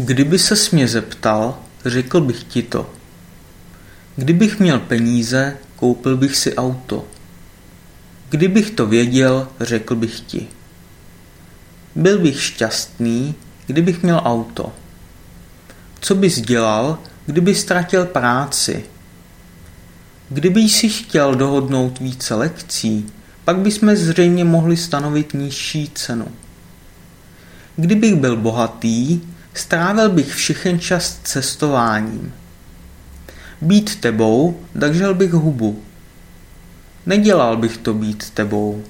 Kdyby ses mě zeptal, řekl bych ti to. Kdybych měl peníze, koupil bych si auto. Kdybych to věděl, řekl bych ti. Byl bych šťastný, kdybych měl auto. Co bys dělal, kdyby ztratil práci? Kdyby si chtěl dohodnout více lekcí, pak bychom zřejmě mohli stanovit nižší cenu. Kdybych byl bohatý, strávil bych všechen čas cestováním. Být tebou, držel bych hubu. Nedělal bych to být tebou.